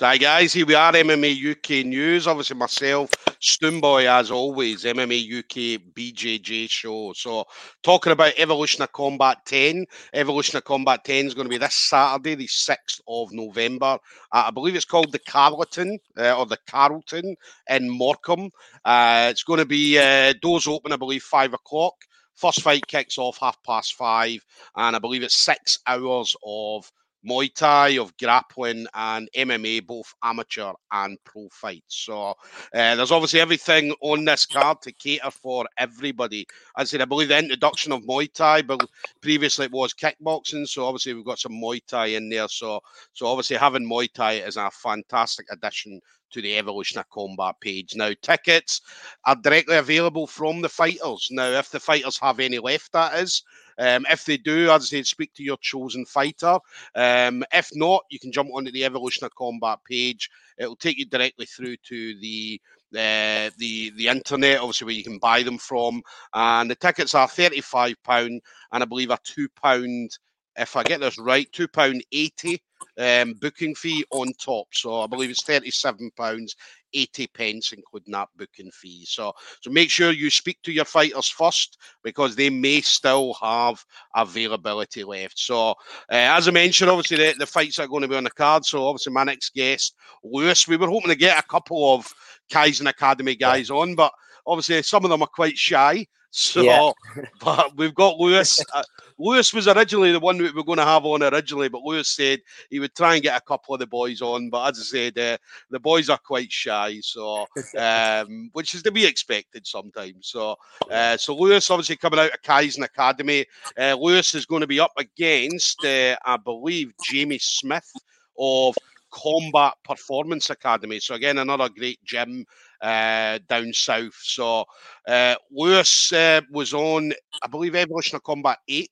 Hi guys, here we are, MMA UK News. Obviously, myself, Stoomboy, as always, MMA UK BJJ show. So, talking about Evolution of Combat 10. Evolution of Combat 10 is going to be this Saturday, the 6th of November. Uh, I believe it's called the Carlton uh, or the Carlton in Morecambe. Uh, it's going to be uh, doors open, I believe, 5 o'clock. First fight kicks off half past five, and I believe it's six hours of Muay Thai, of grappling, and MMA, both amateur and pro fights. So uh, there's obviously everything on this card to cater for everybody. As I said, I believe the introduction of Muay Thai, but previously it was kickboxing. So obviously we've got some Muay Thai in there. So so obviously having Muay Thai is a fantastic addition to the Evolution of Combat page. Now, tickets are directly available from the fighters. Now, if the fighters have any left, that is. Um, if they do, as said, speak to your chosen fighter. Um, if not, you can jump onto the Evolution of Combat page. It'll take you directly through to the uh, the the internet, obviously where you can buy them from. And the tickets are thirty five pound, and I believe a two pound. If I get this right, two pound eighty um, booking fee on top. So I believe it's thirty seven pounds 80 pence, including that booking fee. So, so make sure you speak to your fighters first because they may still have availability left. So, uh, as I mentioned, obviously the, the fights are going to be on the card. So, obviously, my next guest, Lewis, we were hoping to get a couple of Kaizen Academy guys on, but obviously some of them are quite shy. So, yeah. but we've got Lewis. Uh, Lewis was originally the one that we were going to have on originally, but Lewis said he would try and get a couple of the boys on. But as I said, uh, the boys are quite shy, so um, which is to be expected sometimes. So, uh, so Lewis obviously coming out of Kaizen Academy. Uh, Lewis is going to be up against, uh, I believe, Jamie Smith of Combat Performance Academy. So again, another great gym uh, down south. So uh, Lewis uh, was on, I believe, Evolution of Combat 8.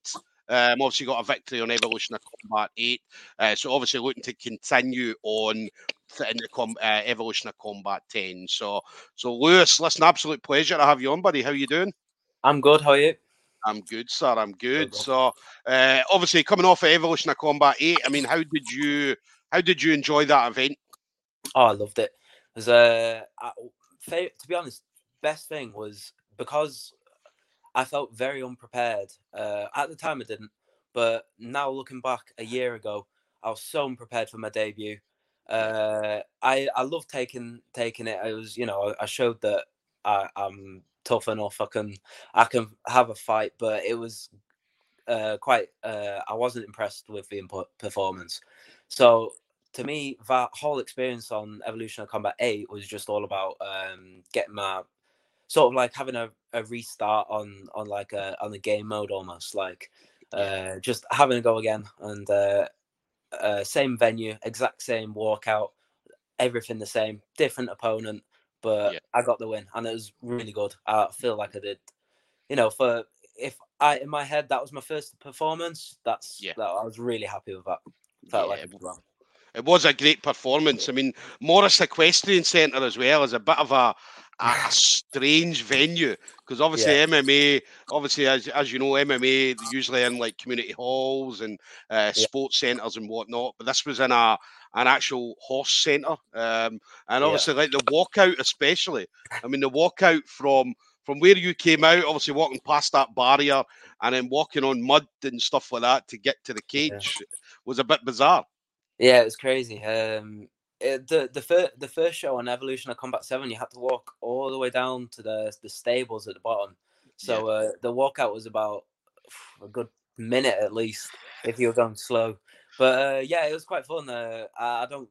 Um, obviously got a victory on Evolution of Combat 8. Uh, so obviously looking to continue on in the com- uh, Evolution of Combat 10. So, so Lewis, listen, absolute pleasure to have you on, buddy. How you doing? I'm good. How are you? I'm good, sir. I'm good. So, uh, obviously, coming off of Evolution of Combat Eight, I mean, how did you how did you enjoy that event? Oh, I loved it. It was uh, to be honest, best thing was because I felt very unprepared. Uh, at the time, I didn't, but now looking back a year ago, I was so unprepared for my debut. Uh, I I love taking taking it. I was, you know, I showed that I, am tough enough. I can I can have a fight, but it was uh, quite. Uh, I wasn't impressed with the performance. So to me, that whole experience on Evolution of Combat 8 was just all about um, getting my sort of like having a, a restart on on like a on the game mode almost like uh, just having a go again and uh, uh, same venue, exact same walkout, everything the same, different opponent, but yeah. I got the win and it was really good. I feel like I did, you know, for if I in my head that was my first performance, that's yeah, that, I was really happy with that. Felt yeah, like it was it was a great performance. I mean, Morris Equestrian Centre as well is a bit of a, a strange venue because obviously yeah. MMA, obviously as as you know, MMA usually in like community halls and uh, yeah. sports centres and whatnot. But this was in a an actual horse centre, um, and obviously yeah. like the walkout, especially. I mean, the walkout from from where you came out, obviously walking past that barrier and then walking on mud and stuff like that to get to the cage was a bit bizarre. Yeah, it was crazy. Um, it, the the first the first show on Evolution of Combat Seven, you had to walk all the way down to the the stables at the bottom. So yeah. uh, the walkout was about a good minute at least if you were going slow. But uh, yeah, it was quite fun. Uh, I don't,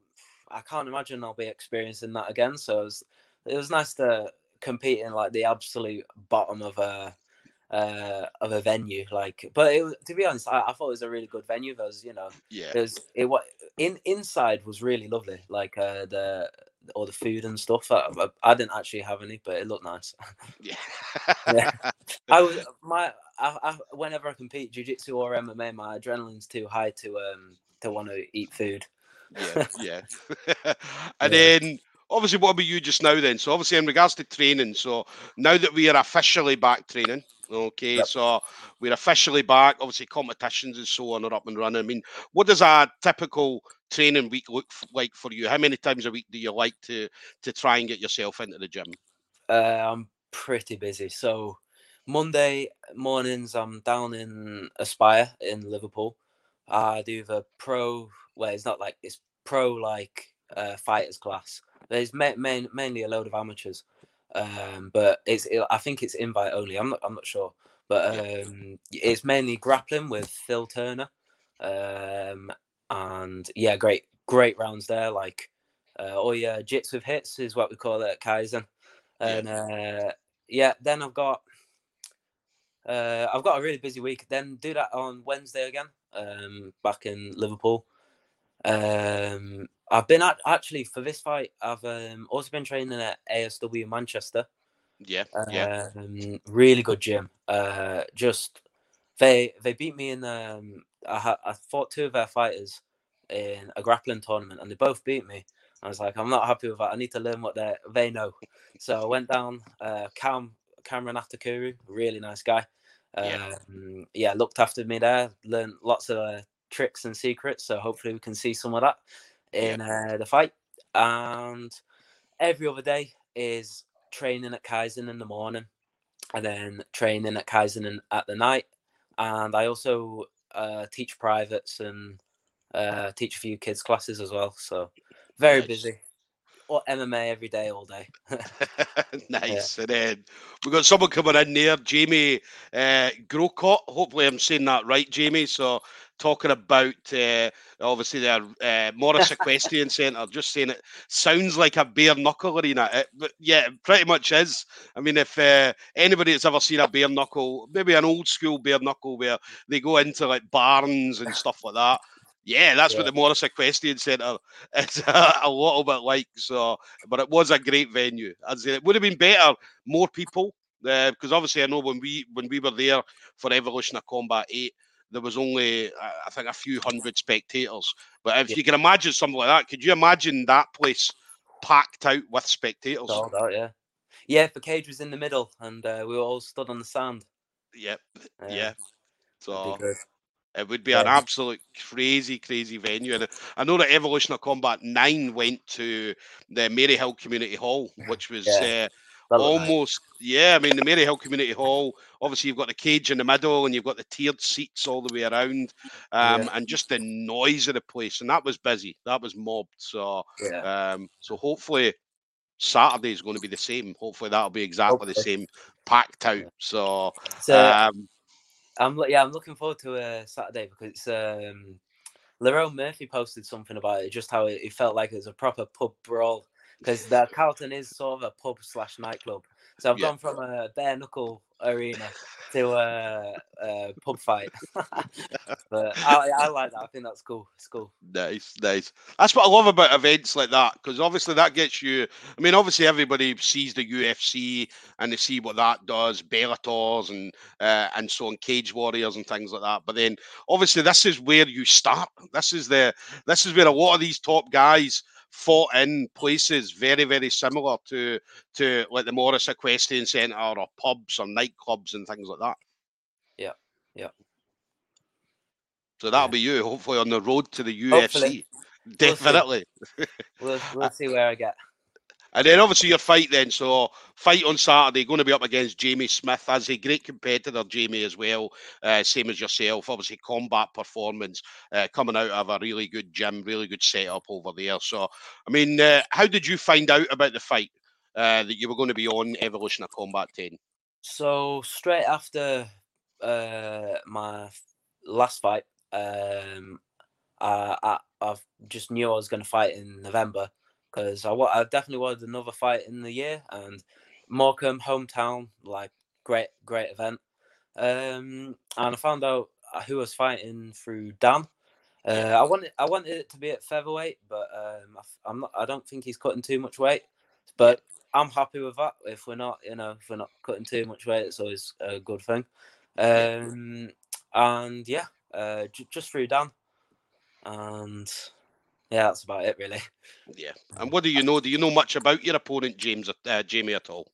I can't imagine I'll be experiencing that again. So it was, it was nice to compete in like the absolute bottom of a uh, of a venue. Like, but it, to be honest, I, I, thought it was a really good venue. There's, you know, yeah, there's it. What in inside was really lovely. Like uh, the all the food and stuff. I, I, I, didn't actually have any, but it looked nice. Yeah, yeah. I was my. I, I, whenever I compete jiu-jitsu or MMA, my adrenaline's too high to um to want to eat food. yeah, yeah. and yeah. then obviously, what about you just now then? So obviously, in regards to training, so now that we are officially back training, Okay, yep. so we're officially back. Obviously, competitions and so on are up and running. I mean, what does a typical training week look like for you? How many times a week do you like to to try and get yourself into the gym? Uh, I'm pretty busy. So Monday mornings, I'm down in Aspire in Liverpool. I do the pro, Well, it's not like it's pro like uh, fighters class. There's ma- main, mainly a load of amateurs, um, but it's it, I think it's invite only. I'm not I'm not sure, but um, it's mainly grappling with Phil Turner, um, and yeah, great great rounds there. Like uh, or yeah, jits with hits is what we call it at Kaizen, and uh, yeah, then I've got uh, I've got a really busy week. Then do that on Wednesday again, um, back in Liverpool. Um, I've been at, actually for this fight. I've um, also been training at ASW Manchester. Yeah, yeah. Um, really good gym. Uh, just they they beat me in. Um, I ha- I fought two of their fighters in a grappling tournament, and they both beat me. I was like, I'm not happy with that. I need to learn what they they know. So I went down. Uh, Cam Cameron Atakuru, really nice guy. Yeah. Um, yeah, looked after me there. Learned lots of uh, tricks and secrets. So hopefully we can see some of that in uh, the fight. And every other day is training at Kaizen in the morning, and then training at Kaizen in, at the night. And I also uh, teach privates and uh, teach a few kids classes as well. So very Nice. busy. Or MMA every day, all day. nice. And then we've got someone coming in there, Jamie uh, Grocott. Hopefully, I'm saying that right, Jamie. So, talking about uh, obviously their uh, Morris Equestrian Centre, just saying it sounds like a bare knuckle arena. It, but yeah, it pretty much is. I mean, if uh, anybody that's ever seen a bare knuckle, maybe an old school bare knuckle where they go into like barns and stuff like that. Yeah, that's what the Morris Equestrian Centre is a, a little bit like. So, but it was a great venue. As it would have been better, more people, because obviously I know when we when we were there for Evolution of Combat Eight, there was only I think a few hundred spectators. But if Yeah. you can imagine something like that, could you imagine that place packed out with spectators? Sold out, yeah. Yeah, the cage was in the middle, and uh, we were all stood on the sand. Yep, Uh, yeah. So. It would be an absolute crazy, crazy venue. And I know that Evolution of Combat 9 went to the Maryhill Community Hall, which was Yeah. uh, That nice. almost, yeah, I mean, the Maryhill Community Hall, obviously, you've got the cage in the middle and you've got the tiered seats all the way around, um, Yeah. and just the noise of the place. And that was busy, that was mobbed. So, Yeah. um, so hopefully, Saturday is going to be the same. Hopefully, that'll be exactly the same, packed out. So, So um, I'm yeah, I'm looking forward to uh, Saturday because it's um, Lerone Murphy posted something about it, just how it, it felt like it was a proper pub brawl because the Carlton is sort of a pub slash nightclub. So I've Yeah. gone from a bare knuckle arena to a, a pub fight. but I, I like that. I think that's cool. It's cool. Nice, nice. That's what I love about events like that because obviously that gets you. I mean, obviously everybody sees the UFC and they see what that does, Bellators and uh, and so on, Cage Warriors and things like that. But then obviously this is where you start. This is the this is where a lot of these top guys fought in places very very similar to to like the Morris Equestrian Centre or pubs or nightclubs and things like that. Yeah, yeah. So that'll Yeah. be you, hopefully, on the road to the UFC. Hopefully. Definitely. We'll, we'll see where I get. And then obviously your fight then. So fight on Saturday, going to be up against Jamie Smith as a great competitor, Jamie as well, uh, same as yourself. Obviously combat performance, uh, coming out of a really good gym, really good setup over there. So I mean, uh, how did you find out about the fight uh, that you were going to be on Evolution of Combat Ten? So straight after uh, my last fight, um, I, I I've just knew I was going to fight in November because I, I definitely wanted another fight in the year and Morecambe hometown like great great event. Um, and I found out uh, who was fighting through Dan. Uh, I wanted I wanted it to be at featherweight, but um, I I'm not. I don't think he's cutting too much weight. But I'm happy with that. If we're not, you know, if we're not cutting too much weight, it's always a good thing. Um, and yeah, uh, j- just through Dan, and yeah, that's about it really. Yeah. And what do you know? Do you know much about your opponent, James, uh, Jamie at all?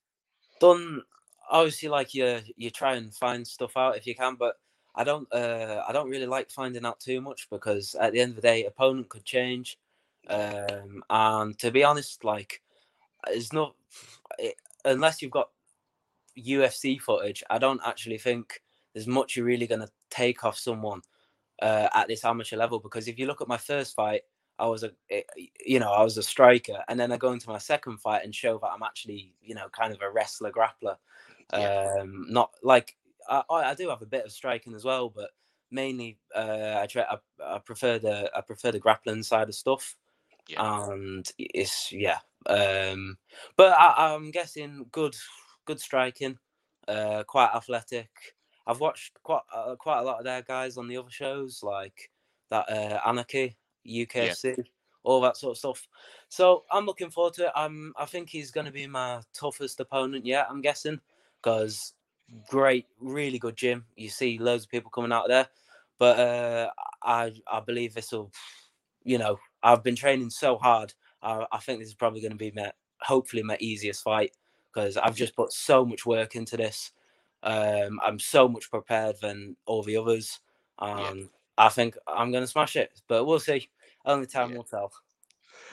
Done obviously like you you try and find stuff out if you can, but I don't uh, I don't really like finding out too much because at the end of the day, opponent could change. Um, and to be honest, like it's not it, unless you've got UFC footage. I don't actually think there's much you're really going to take off someone uh, at this amateur level because if you look at my first fight, I was a eh, you know I was a striker, and then I go into my second fight and show that I'm actually you know kind of a wrestler grappler. Yeah. Um, not like I, I do have a bit of striking as well, but mainly uh, I try I, I prefer the I prefer the grappling side of stuff. Yeah. And it's yeah. Um, but I, I'm guessing good good striking, uh, quite athletic. I've watched quite uh, quite a lot of their guys on the other shows, like that uh, Anarchy, UKFC, yeah. all that sort of stuff. So I'm looking forward to it. I'm I think he's going to be my toughest opponent yet. I'm guessing because great, really good gym. You see loads of people coming out there, but uh, I I believe this will, you know, I've been training so hard. I, I think this is probably going to be my hopefully my easiest fight because I've just put so much work into this. Um, I'm so much prepared than all the others. Um, yeah. I think I'm going to smash it, but we'll see. Only time yeah. will tell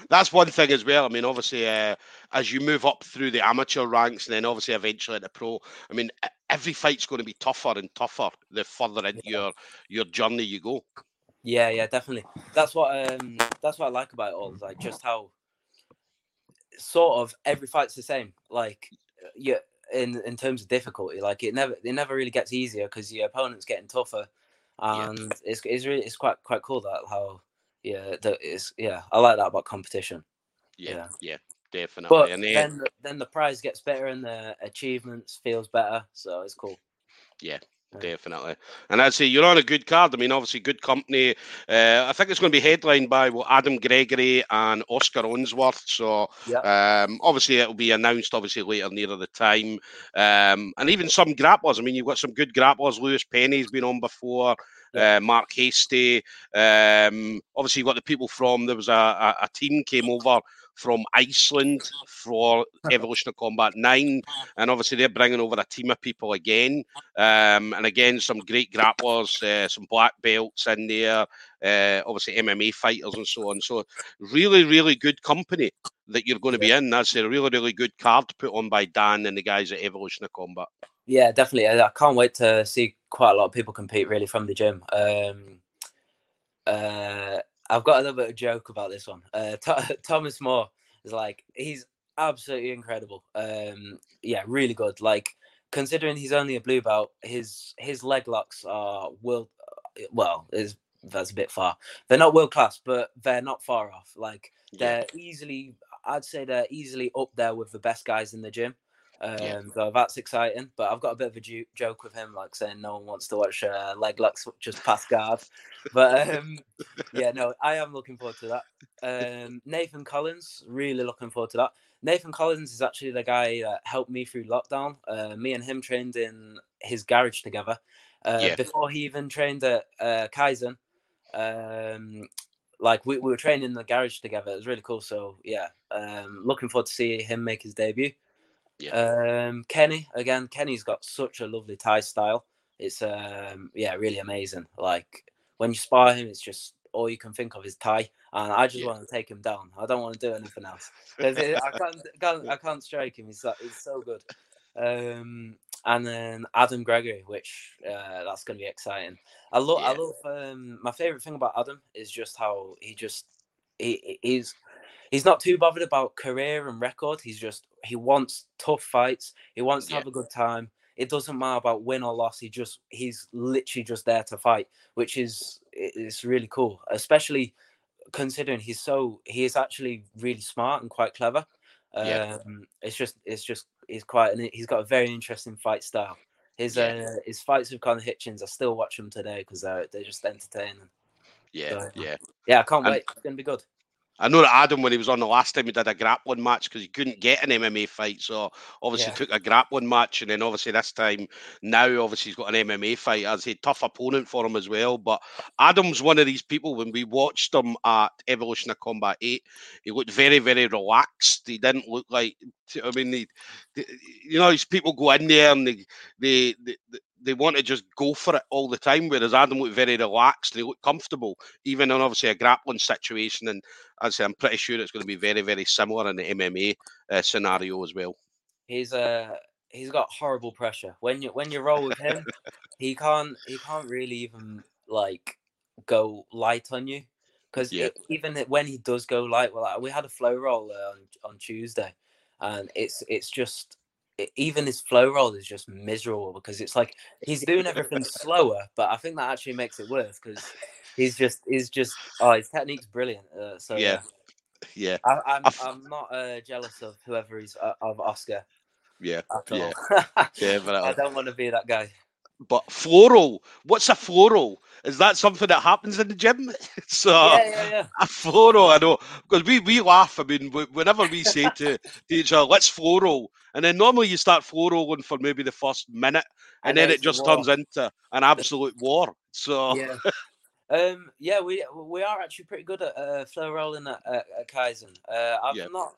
that's one thing as well. I mean, obviously, uh, as you move up through the amateur ranks and then obviously eventually into pro, I mean, every fight's going to be tougher and tougher the further into yeah. your your journey you go. Yeah, yeah, definitely. That's what um that's what I like about it all. Like just how sort of every fight's the same. Like yeah, in in terms of difficulty, like it never it never really gets easier because your opponent's getting tougher, and yeah. it's it's really it's quite quite cool that how yeah, that is yeah. I like that about competition. Yeah, yeah, yeah definitely. But and then the, then the prize gets better and the achievements feels better, so it's cool. Yeah, Definitely. And I'd say you're on a good card. I mean, obviously, good company. Uh, I think it's going to be headlined by well, Adam Gregory and Oscar Unsworth. So, um, obviously, it'll be announced, obviously, later near the time. Um, and even some grapplers. I mean, you've got some good grapplers. Lewis Penny's been on before. Uh, Mark Hasty. Um, obviously, you've got the people from, there was a, a, a team came over from Iceland for Evolution of Combat 9. And obviously, they're bringing over a team of people again. Um, and again, some great grapplers, uh, some black belts in there, uh, obviously, MMA fighters and so on. So, really, really good company that you're going to be in. That's a really, really good card put on by Dan and the guys at Evolution of Combat. Yeah, definitely. I can't wait to see quite a lot of people compete really from the gym. Um, uh, I've got a little bit of joke about this one. Uh, Th- Thomas Moore is like he's absolutely incredible. Um, yeah, really good. Like considering he's only a blue belt, his his leg locks are world. Uh, well, is that's a bit far. They're not world class, but they're not far off. Like they're yeah. easily, I'd say they're easily up there with the best guys in the gym. Um, yeah. So that's exciting. But I've got a bit of a ju- joke with him, like saying no one wants to watch uh, leg locks just past guard. But um, yeah, no, I am looking forward to that. Um, Nathan Collins, really looking forward to that. Nathan Collins is actually the guy that helped me through lockdown. Uh, me and him trained in his garage together. Uh, yeah. Before he even trained at uh, Kaizen, um, like we, we were training in the garage together. It was really cool. So yeah, um, looking forward to see him make his debut. Yeah. Um, Kenny again. Kenny's got such a lovely Thai style. It's um, yeah, really amazing. Like when you spar him, it's just all you can think of is Thai, and I just yeah. want to take him down. I don't want to do anything else. I can't, can't, I can't strike him. He's he's so good. Um, and then Adam Gregory, which uh, that's going to be exciting. I love, yeah. I love. Um, my favorite thing about Adam is just how he just he he's he's not too bothered about career and record. He's just he wants tough fights. He wants to yeah. have a good time. It doesn't matter about win or loss. He just he's literally just there to fight, which is it's really cool, especially considering he's so he is actually really smart and quite clever. Yeah. Um, it's just it's just he's quite and he's got a very interesting fight style. His yeah. uh, his fights with Conor Hitchins, I still watch them today because they're they're just entertaining. Yeah, so, yeah, yeah. I can't and, wait. It's gonna be good. I know that Adam, when he was on the last time, he did a grappling match because he couldn't get an MMA fight. So obviously yeah. took a grappling match, and then obviously this time now, obviously he's got an MMA fight as a tough opponent for him as well. But Adam's one of these people. When we watched him at Evolution of Combat Eight, he looked very, very relaxed. He didn't look like. I mean, he, you know, these people go in there and they, they, they they want to just go for it all the time, whereas Adam looked very relaxed. They looked comfortable, even in obviously a grappling situation. And as I say, I'm pretty sure it's going to be very, very similar in the MMA uh, scenario as well. He's uh he's got horrible pressure. When you when you roll with him, he can't he can't really even like go light on you because Yeah. even when he does go light, well, like, we had a flow roll uh, on on Tuesday, and it's it's just it, even his flow roll is just miserable because it's like he's doing everything slower, but I think that actually makes it worse because he's just he's just oh his technique's brilliant. Uh, so Yeah. Yeah, I, I'm I f- I'm not uh, jealous of whoever he's uh, of Oscar yeah, at yeah, all. I don't want to be that guy. But floral, what's a floral? Is that something that happens in the gym? so yeah, yeah, yeah. a floral, I know, because we, we laugh. I mean, wh- whenever we say to, to each other, let's floral, and then normally you start floralling for maybe the first minute, and, then it just war. turns into an absolute war. So yeah. Um, yeah, we we are actually pretty good at uh, flow rolling at, at, at Kaizen. Uh, I've Yeah. not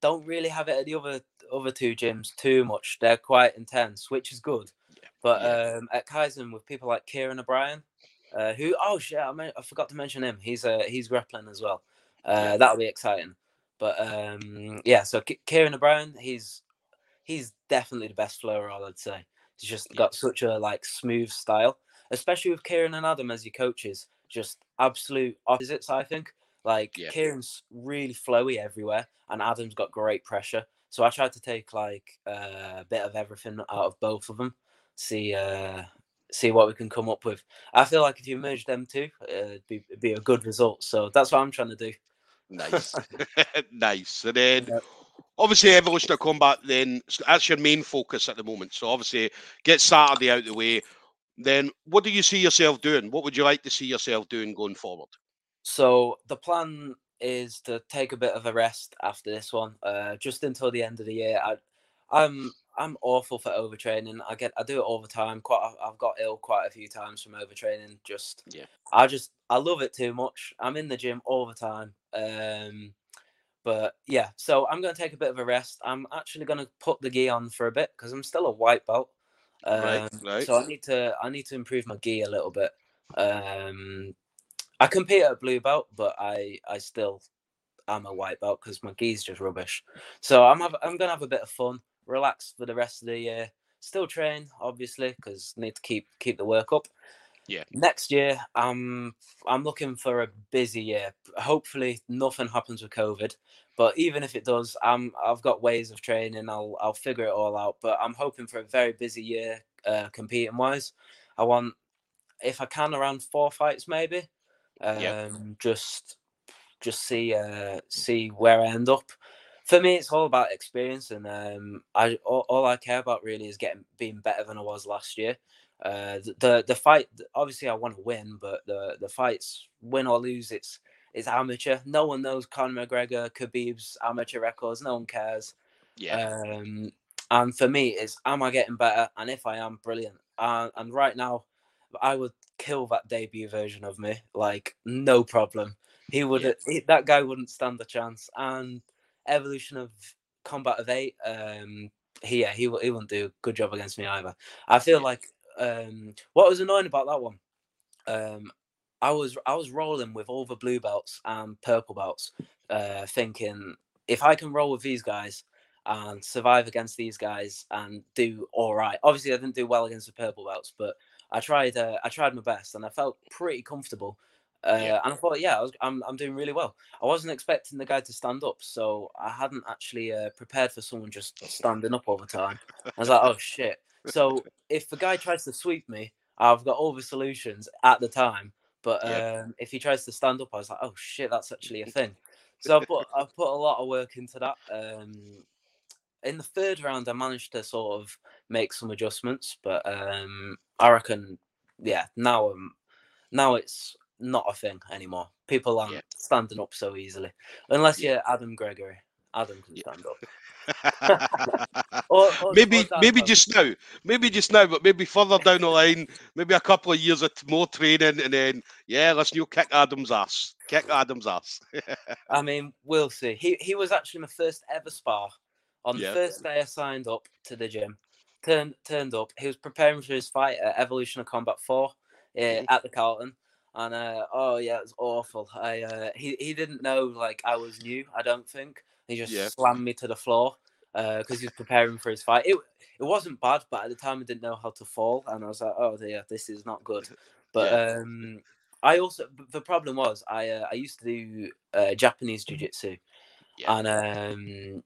don't really have it at the other other two gyms too much. They're quite intense, which is good. But Yeah. um, at Kaizen with people like Kieran O'Brien, uh, who oh shit, I, mean, I forgot to mention him. He's uh, he's grappling as well. Uh, Yeah. That'll be exciting. But um, yeah, so Ki- Kieran O'Brien, he's he's definitely the best flow roll, I'd say. He's just Yeah. got such a like smooth style, especially with Kieran and Adam as your coaches. Just absolute opposites, I think. Like Yeah. Kieran's really flowy everywhere, and Adam's got great pressure. So I tried to take like uh, a bit of everything out of both of them, see uh, see what we can come up with. I feel like if you merge them two, uh, it'd be, it'd be a good result. So that's what I'm trying to do. nice, nice. And then Yep. obviously evolution of combat. Then that's your main focus at the moment. So obviously get Saturday out of the way. Then what do you see yourself doing? What would you like to see yourself doing going forward? So the plan is to take a bit of a rest after this one, uh, just until the end of the year. I, I'm I'm awful for overtraining. I get I do it all the time. Quite I've got ill quite a few times from overtraining. Just Yeah. I just I love it too much. I'm in the gym all the time. Um, but yeah, so I'm gonna take a bit of a rest. I'm actually gonna put the gi on for a bit because I'm still a white belt. Right, Um, right. So I need to I need to improve my gi a little bit. Um, I compete at blue belt, but I I still am a white belt because my gi is just rubbish. So I'm have, I'm gonna have a bit of fun, relax for the rest of the year. Still train, obviously, because need to keep keep the work up. Yeah. Next year, I'm I'm looking for a busy year. Hopefully, nothing happens with COVID. But even if it does, I'm I've got ways of training. I'll I'll figure it all out. But I'm hoping for a very busy year, uh, competing wise. I want, if I can, around four fights maybe. Um, Yeah. Just just see uh see where I end up. For me, it's all about experience, and um, I all, all I care about really is getting being better than I was last year. Uh, the the, the fight, obviously, I want to win, but the the fights, win or lose, it's it's amateur. No one knows Conor McGregor, Khabib's amateur records. No one cares. Yeah, Um, and for me, it's am I getting better? And if I am, brilliant. Uh, and right now, I would kill that debut version of me, like no problem. He would. He- that guy wouldn't stand a chance. And evolution of combat of eight. Um, he yeah, he he wouldn't do a good job against me either. I feel Yeah. like um, what was annoying about that one. Um, I was I was rolling with all the blue belts and purple belts, uh, thinking if I can roll with these guys and survive against these guys and do all right. Obviously, I didn't do well against the purple belts, but I tried. Uh, I tried my best, and I felt pretty comfortable. Uh, Yeah. And I thought, yeah, I was, I'm I'm doing really well. I wasn't expecting the guy to stand up, so I hadn't actually uh, prepared for someone just standing up all the time. I was like, oh shit. So if the guy tries to sweep me, I've got all the solutions at the time. But Yeah. um, if he tries to stand up, I was like, oh shit, that's actually a thing. So I put I put a lot of work into that. Um, in the third round, I managed to sort of make some adjustments, but um, I reckon, yeah, now um, now it's not a thing anymore. People aren't Yeah. standing up so easily, unless Yeah. you're Adam Gregory. Adam can stand up. Maybe maybe just now, maybe just now, but maybe further down the line, maybe a couple of years of more training, and then yeah, let's you kick Adam's ass, kick Adam's ass. I mean, we'll see. He he was actually my first ever spar. On Yeah. the first day I signed up to the gym, turned turned up. He was preparing for his fight at Evolution of Combat Four uh, at the Carlton, and uh, oh yeah, it was awful. I uh, he he didn't know like I was new. I don't think he just Yeah. slammed me to the floor because he was preparing for his fight. It it wasn't bad, but at the time I didn't know how to fall, and I was like, oh dear, this is not good. But um, I also the problem was I uh, I used to do uh, Japanese jiu jitsu, Yeah. and um,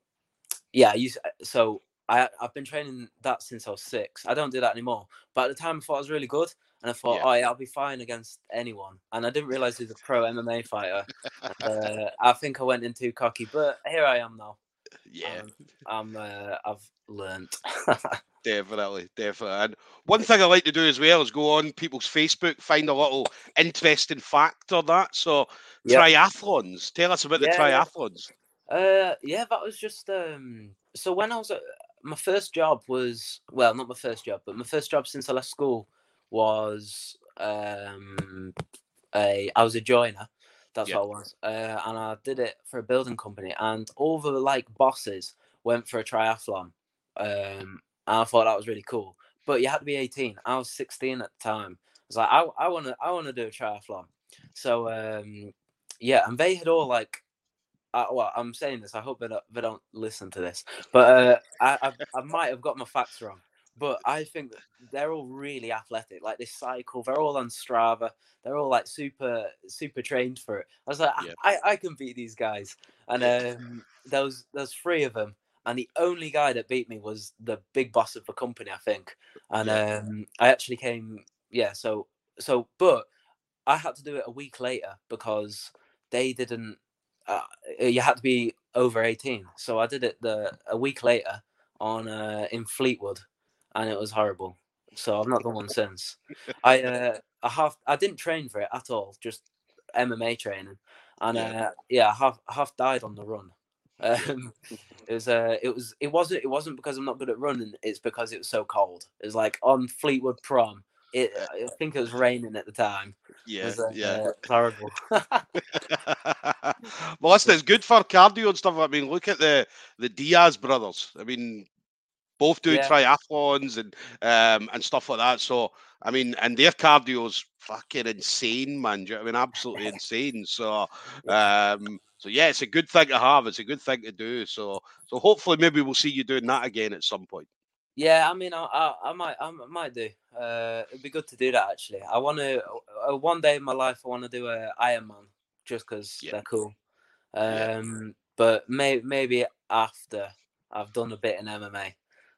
yeah, I used so I I've been training that since I was six. I don't do that anymore. But at the time, I thought I was really good, and I thought, Yeah. oh yeah, I'll be fine against anyone. And I didn't realize he was a pro MMA fighter. uh, I think I went in too cocky, but here I am now. Yeah, Um, I'm uh, I've learnt. definitely, definitely. And one thing I like to do as well is go on people's Facebook, find a little interesting fact or that. So Yep. triathlons. Tell us about the Yeah, yeah. triathlons. Uh, yeah, that was just um. So when I was at my first job was well, not my first job, but my first job since I left school was um a I was a joiner. That's Yeah. what I was, uh, and I did it for a building company. And all the like bosses went for a triathlon, um, and I thought that was really cool. But you had to be eighteen. I was sixteen at the time. I was like, I I want to I want to do a triathlon. So um, yeah, and they had all like uh, well, I'm saying this. I hope they don't, they don't listen to this, but uh, I, I I might have got my facts wrong. But I think that they're all really athletic. Like they cycle, they're all on Strava. They're all like super super trained for it. I was like, Yeah. I, I can beat these guys. And um, there was there's three of them, and the only guy that beat me was the big boss of the company, I think. And Yeah. um, I actually came, yeah. So so, but I had to do it a week later because they didn't. Uh, you had to be over eighteen, so I did it the a week later on uh, in Fleetwood, and it was horrible. So I've not done one since. I uh, I have I didn't train for it at all, just MMA training, and Yeah. uh, yeah, I have I died on the run. Um, it was uh, it was it wasn't it wasn't because I'm not good at running. It's because it was so cold. It was like on Fleetwood Prom. It I think it was raining at the time. Yeah, was, uh, yeah. horrible. well, listen, it's good for cardio and stuff. I mean, look at the the Diaz brothers. I mean, both doing Yeah. triathlons and um and stuff like that. So, I mean, and their cardio's fucking insane, man. You know I mean? Absolutely insane. So, um, so yeah, it's a good thing to have. It's a good thing to do. So, so hopefully, maybe we'll see you doing that again at some point. Yeah, I mean, I, I, I might, I might do. Uh, it'd be good to do that actually. I want to uh, one day in my life. I want to do a Ironman just because Yeah. they're cool. Yeah. Um, but may, maybe after I've done a bit in MMA,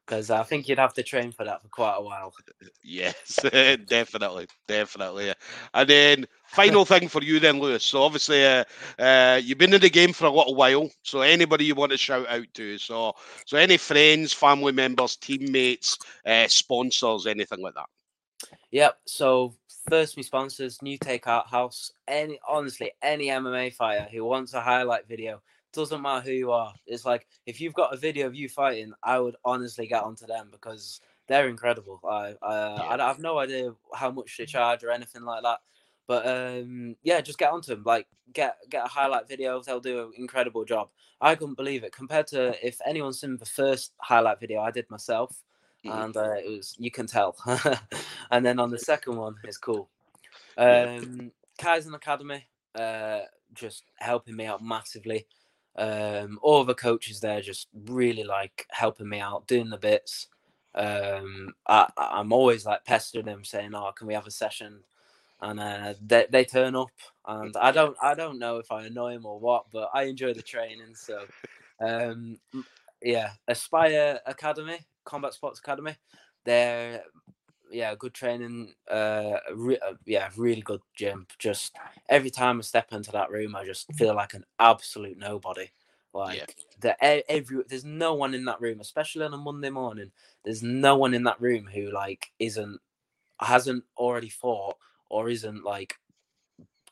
because I think you'd have to train for that for quite a while. Yes, definitely, definitely. And then final thing for you, then, Lewis. So obviously, uh, uh, you've been in the game for a little while. So anybody you want to shout out to? So, so any friends, family members, teammates, uh, sponsors, anything like that. Yep. So first, my sponsors, New Take Art House. Any honestly, any MMA fighter who wants a highlight video, doesn't matter who you are. It's like if you've got a video of you fighting, I would honestly get onto them because they're incredible. I I, I have no idea how much they charge or anything like that. But um, yeah, just get onto them. Like get get a highlight video. They'll do an incredible job. I couldn't believe it compared to if anyone's seen the first highlight video I did myself Mhm. and uh, it was you can tell. and then on the second one, it's cool. Yeah. Um, Kaizen Academy, uh, just helping me out massively. Um, all the coaches there just really like helping me out, doing the bits. Um, I, I'm always like pestering them, saying, "Oh, can we have a session?" And uh, they they turn up, and I don't I don't know if I annoy them or what, but I enjoy the training. So, um, yeah, Aspire Academy, Combat Sports Academy, they're yeah good training. Uh, re- uh, yeah, really good gym. Just every time I step into that room, I just feel like an absolute nobody. Like the e- every there's no one in that room, especially on a Monday morning. There's no one in that room who like isn't hasn't already fought or isn't like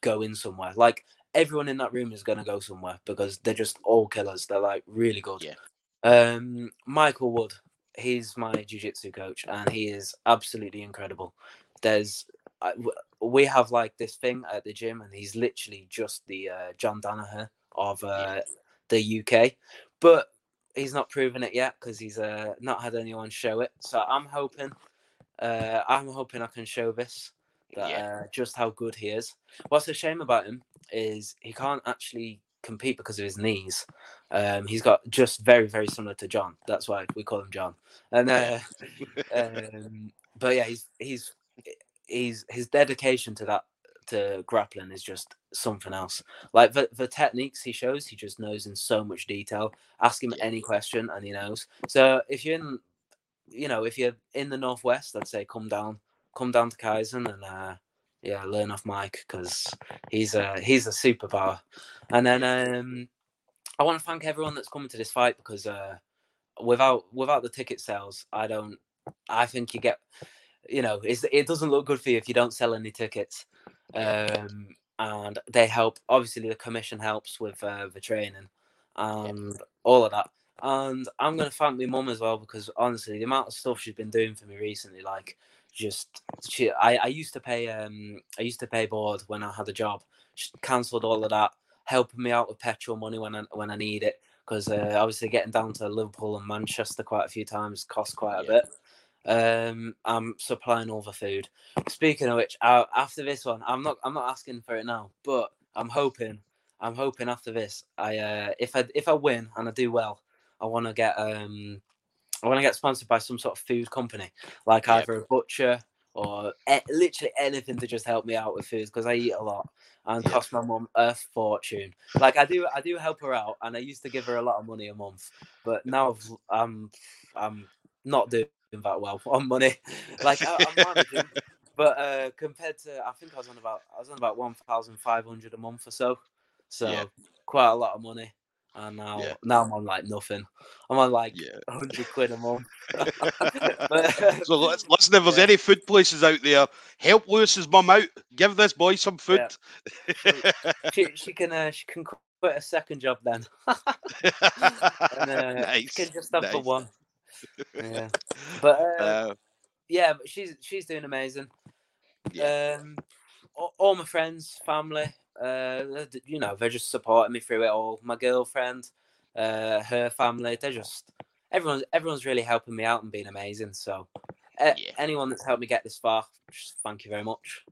going somewhere. Like everyone in that room is gonna go somewhere because they're just all killers. They're like really good. Yeah. Um, Michael Wood, he's my jiu-jitsu coach, and he is absolutely incredible. There's I- we have like this thing at the gym, and he's literally just the uh, John Danaher of uh, the UK. But he's not proven it yet because he's uh, not had anyone show it. So I'm hoping, uh, I'm hoping I can show this that Yeah. uh, just how good he is. What's a shame about him is he can't actually compete because of his knees. Um, he's got just very very similar to John. That's why we call him John. And uh, um, but yeah, he's he's he's his dedication to that to grappling is just something else. Like the, the techniques he shows, he just knows in so much detail. Ask him any question and he knows. So if you're in, you know, if you're in the northwest, I'd say come down, come down to Kaizen and uh, yeah, learn off Mike because he's a he's a superpower. And then um, I want to thank everyone that's coming to this fight because uh, without without the ticket sales, I don't. I think you get, you know, it doesn't look good for you if you don't sell any tickets. Um, and they help. Obviously, the commission helps with uh, the training and all of that. And I'm gonna thank my mum as well because honestly, the amount of stuff she's been doing for me recently, like just she, I, I used to pay um I used to pay board when I had a job. She cancelled all of that, helping me out with petrol money when I when I need it. Because uh, obviously getting down to Liverpool and Manchester quite a few times costs quite a Yeah. bit. Um, I'm supplying all the food. Speaking of which, uh, after this one, I'm not I'm not asking for it now, but I'm hoping I'm hoping after this, I uh, if I if I win and I do well, I want to get um I want to get sponsored by some sort of food company, like either a butcher or a- literally anything to just help me out with food because I eat a lot and cost my mum a fortune. Like I do, I do help her out, and I used to give her a lot of money a month, but now I've, I'm I'm not doing that well on money. Like I, I'm managing, but uh, compared to I think I was on about I was on about one thousand five hundred a month or so, so Yeah. quite a lot of money. And now, Yeah. now I'm on like nothing. I'm on like Yeah. hundred quid a month. But- So let's listen. If there's Yeah. any food places out there, help Lewis's mum out. Give this boy some food. she she can uh, she can quit a second job then. and, uh, nice. She can just have the one. Yeah, but uh, Uh, yeah, but she's she's doing amazing. Yeah. Um, all, all my friends, family, uh, you know, they're just supporting me through it all. My girlfriend, uh, her family, they're just everyone's everyone's really helping me out and being amazing. So, uh, Yeah. anyone that's helped me get this far, just thank you very much.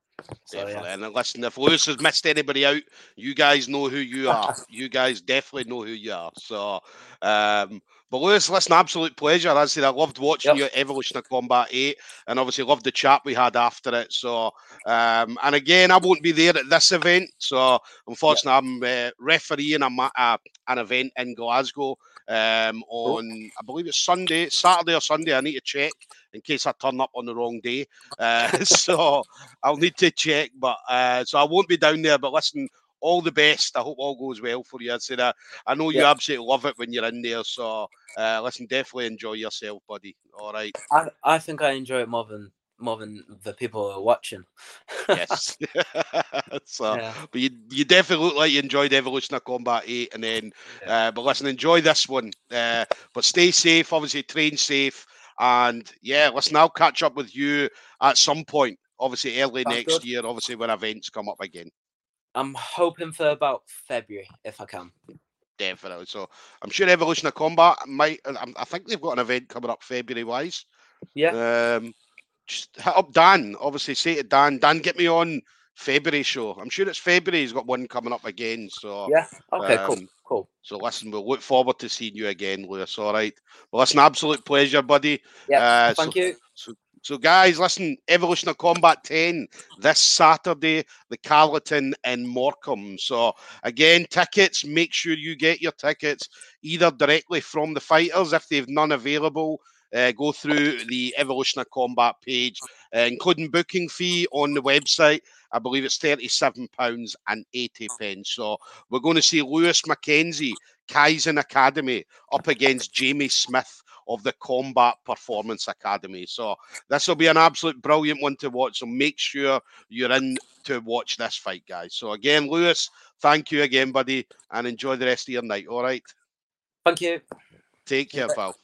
So, Definitely. yeah. And listen, if Lewis has missed anybody out, you guys know who you are. you guys definitely know who you are. So, um, but Lewis, listen, absolute pleasure. As I said, I loved watching Yep. you at Evolution of Combat 8 and obviously loved the chat we had after it. So, um, and again, I won't be there at this event. So, unfortunately, I'm uh, refereeing a, uh, an event in Glasgow um, on, I believe it's Sunday, Saturday or Sunday. I need to check in case I turn up on the wrong day. Uh, so, I'll need to check, but uh, so I won't be down there. But listen, all the best. I hope all goes well for you. I'd say that. I know you Yeah. absolutely love it when you're in there. So uh, listen, definitely enjoy yourself, buddy. All right. I, I think I enjoy it more than more than the people are watching. Yes. so, Yeah. but you, you definitely look like you enjoyed Evolution of Combat 8. And then, Yeah. uh, but listen, enjoy this one. Uh, but stay safe, obviously, train safe. And yeah, listen, I'll catch up with you at some point, obviously, early Sounds next good. year, obviously, when events come up again. I'm hoping for about February if I can. Definitely. So I'm sure Evolution of Combat might. I I think they've got an event coming up February wise. Yeah. Um, just hit up Dan. Obviously, say to Dan, Dan, get me on February show. I'm sure it's February. He's got one coming up again. So Yeah. Okay. cool. um, Cool. so listen, we'll look forward to seeing you again, Lewis. All right. Well, listen, absolute pleasure, buddy. Yeah. uh, thank so- you. So, guys, listen, Evolution of Combat 10 this Saturday, the Carlton in Morecambe. So, again, tickets, make sure you get your tickets either directly from the fighters if they've none available. Uh, go through the Evolution of Combat page, uh, including booking fee on the website. I believe it's £37 and 80 pence. So, we're going to see Lewis McKenzie, Kaizen Academy, up against Jamie Smith of the Combat Performance Academy. So this will be an absolute brilliant one to watch. So make sure you're in to watch this fight, guys. So again, Lewis, thank you again, buddy, and enjoy the rest of your night. All right. Thank you. Take care, Okay. pal.